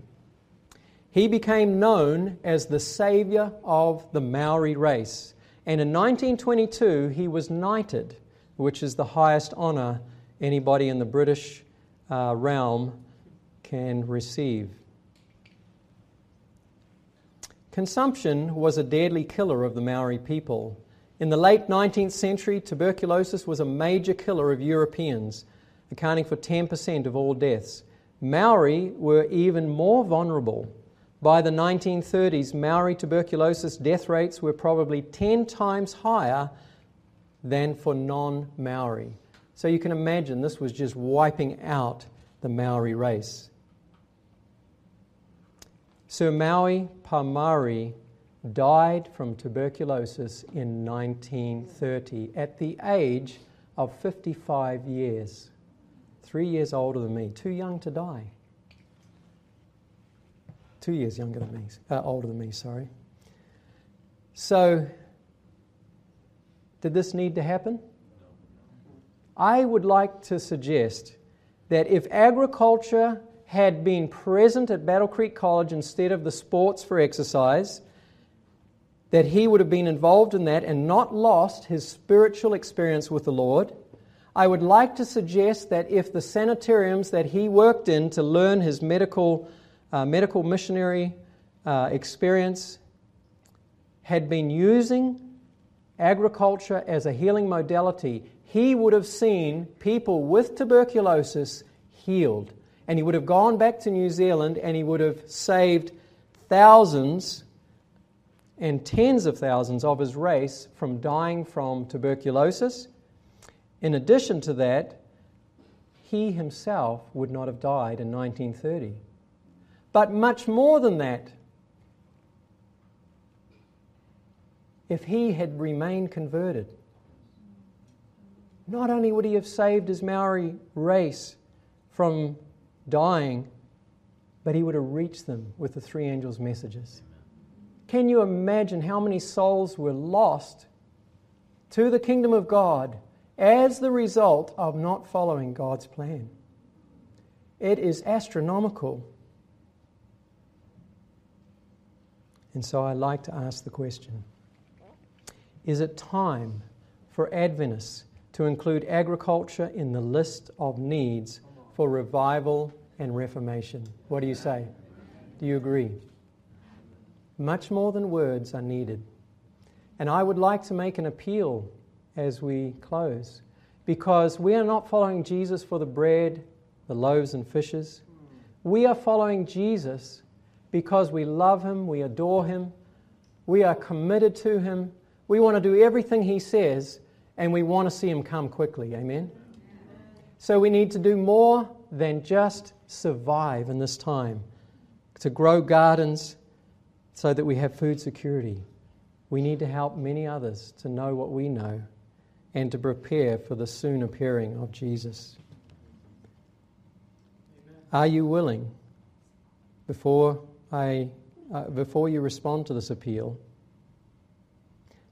He became known as the savior of the Maori race. And in 1922, he was knighted, which is the highest honor anybody in the British uh, realm can receive. Consumption was a deadly killer of the Maori people. In the late 19th century, tuberculosis was a major killer of Europeans, accounting for 10% of all deaths. Maori were even more vulnerable. By the 1930s, Maori tuberculosis death rates were probably 10 times higher than for non Maori. So you can imagine this was just wiping out the Maori race. Sir Maui Pomare died from tuberculosis in 1930 at the age of 55 years. Three years older than me, too young to die. Two years younger than me, uh, older than me, sorry. So, did this need to happen? I would like to suggest that if agriculture had been present at Battle Creek College instead of the sports for exercise, that he would have been involved in that and not lost his spiritual experience with the Lord. I would like to suggest that if the sanitariums that he worked in to learn his medical, uh, medical missionary uh, experience had been using agriculture as a healing modality, he would have seen people with tuberculosis healed. And he would have gone back to New Zealand and he would have saved thousands and tens of thousands of his race from dying from tuberculosis. In addition to that, he himself would not have died in 1930. But much more than that, if he had remained converted, not only would he have saved his Maori race from dying, but he would have reached them with the three angels' messages. Can you imagine how many souls were lost to the kingdom of God as the result of not following God's plan? It is astronomical. And so I like to ask the question Is it time for Adventists to include agriculture in the list of needs for revival and reformation. What do you say? Do you agree? Much more than words are needed. And I would like to make an appeal as we close because we are not following Jesus for the bread, the loaves, and fishes. We are following Jesus because we love him, we adore him, we are committed to him, we want to do everything he says and we want to see Him come quickly. Amen? So we need to do more than just survive in this time, to grow gardens so that we have food security. We need to help many others to know what we know and to prepare for the soon appearing of Jesus. Are you willing, before, I, uh, before you respond to this appeal,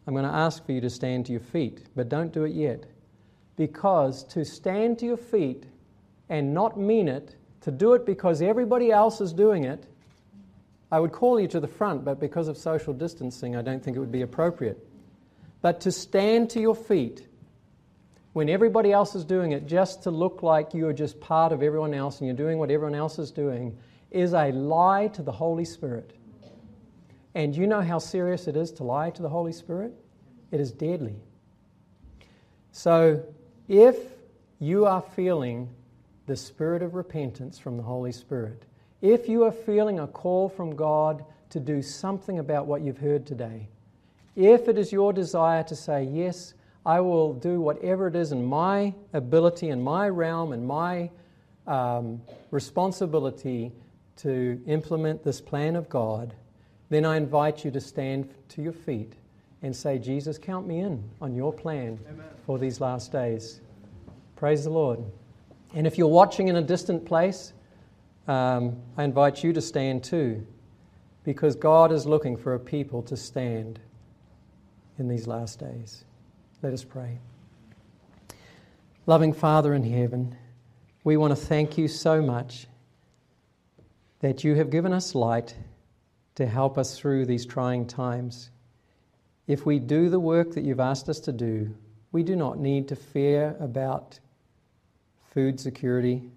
I'm going to ask for you to stand to your feet, but don't do it yet. Because to stand to your feet and not mean it, to do it because everybody else is doing it, I would call you to the front, but because of social distancing, I don't think it would be appropriate. But to stand to your feet when everybody else is doing it just to look like you are just part of everyone else and you're doing what everyone else is doing is a lie to the Holy Spirit. And you know how serious it is to lie to the Holy Spirit? It is deadly. So, if you are feeling the spirit of repentance from the Holy Spirit, if you are feeling a call from God to do something about what you've heard today, if it is your desire to say, Yes, I will do whatever it is in my ability, in my realm, in my um, responsibility to implement this plan of God then I invite you to stand to your feet and say, Jesus, count me in on your plan Amen. for these last days. Praise the Lord. And if you're watching in a distant place, um, I invite you to stand too, because God is looking for a people to stand in these last days. Let us pray. Loving Father in heaven, we want to thank you so much that you have given us light to help us through these trying times. If we do the work that you've asked us to do, we do not need to fear about food security.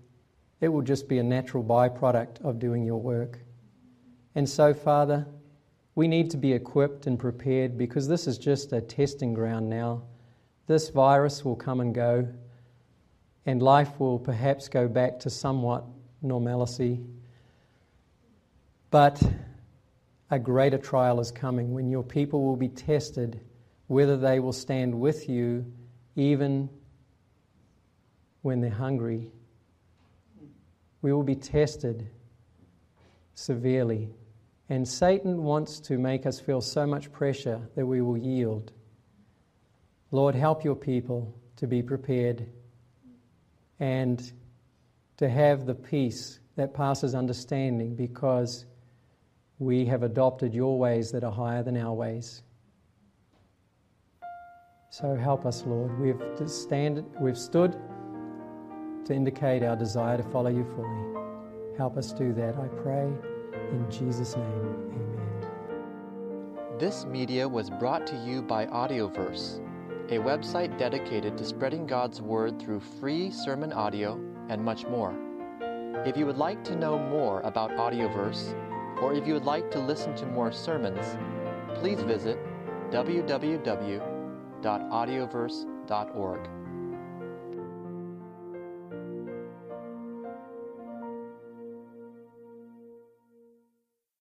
It will just be a natural byproduct of doing your work. And so, Father, we need to be equipped and prepared because this is just a testing ground now. This virus will come and go, and life will perhaps go back to somewhat normalcy. But a greater trial is coming when your people will be tested whether they will stand with you even when they're hungry. We will be tested severely And Satan wants to make us feel so much pressure that we will yield. Lord, help your people to be prepared and to have the peace that passes understanding because we have adopted your ways that are higher than our ways. So help us, Lord. We've, stand, we've stood to indicate our desire to follow you fully. Help us do that, I pray. In Jesus' name, amen. This media was brought to you by Audioverse, a website dedicated to spreading God's Word through free sermon audio and much more. If you would like to know more about Audioverse, or if you would like to listen to more sermons, please visit www.audioverse.org.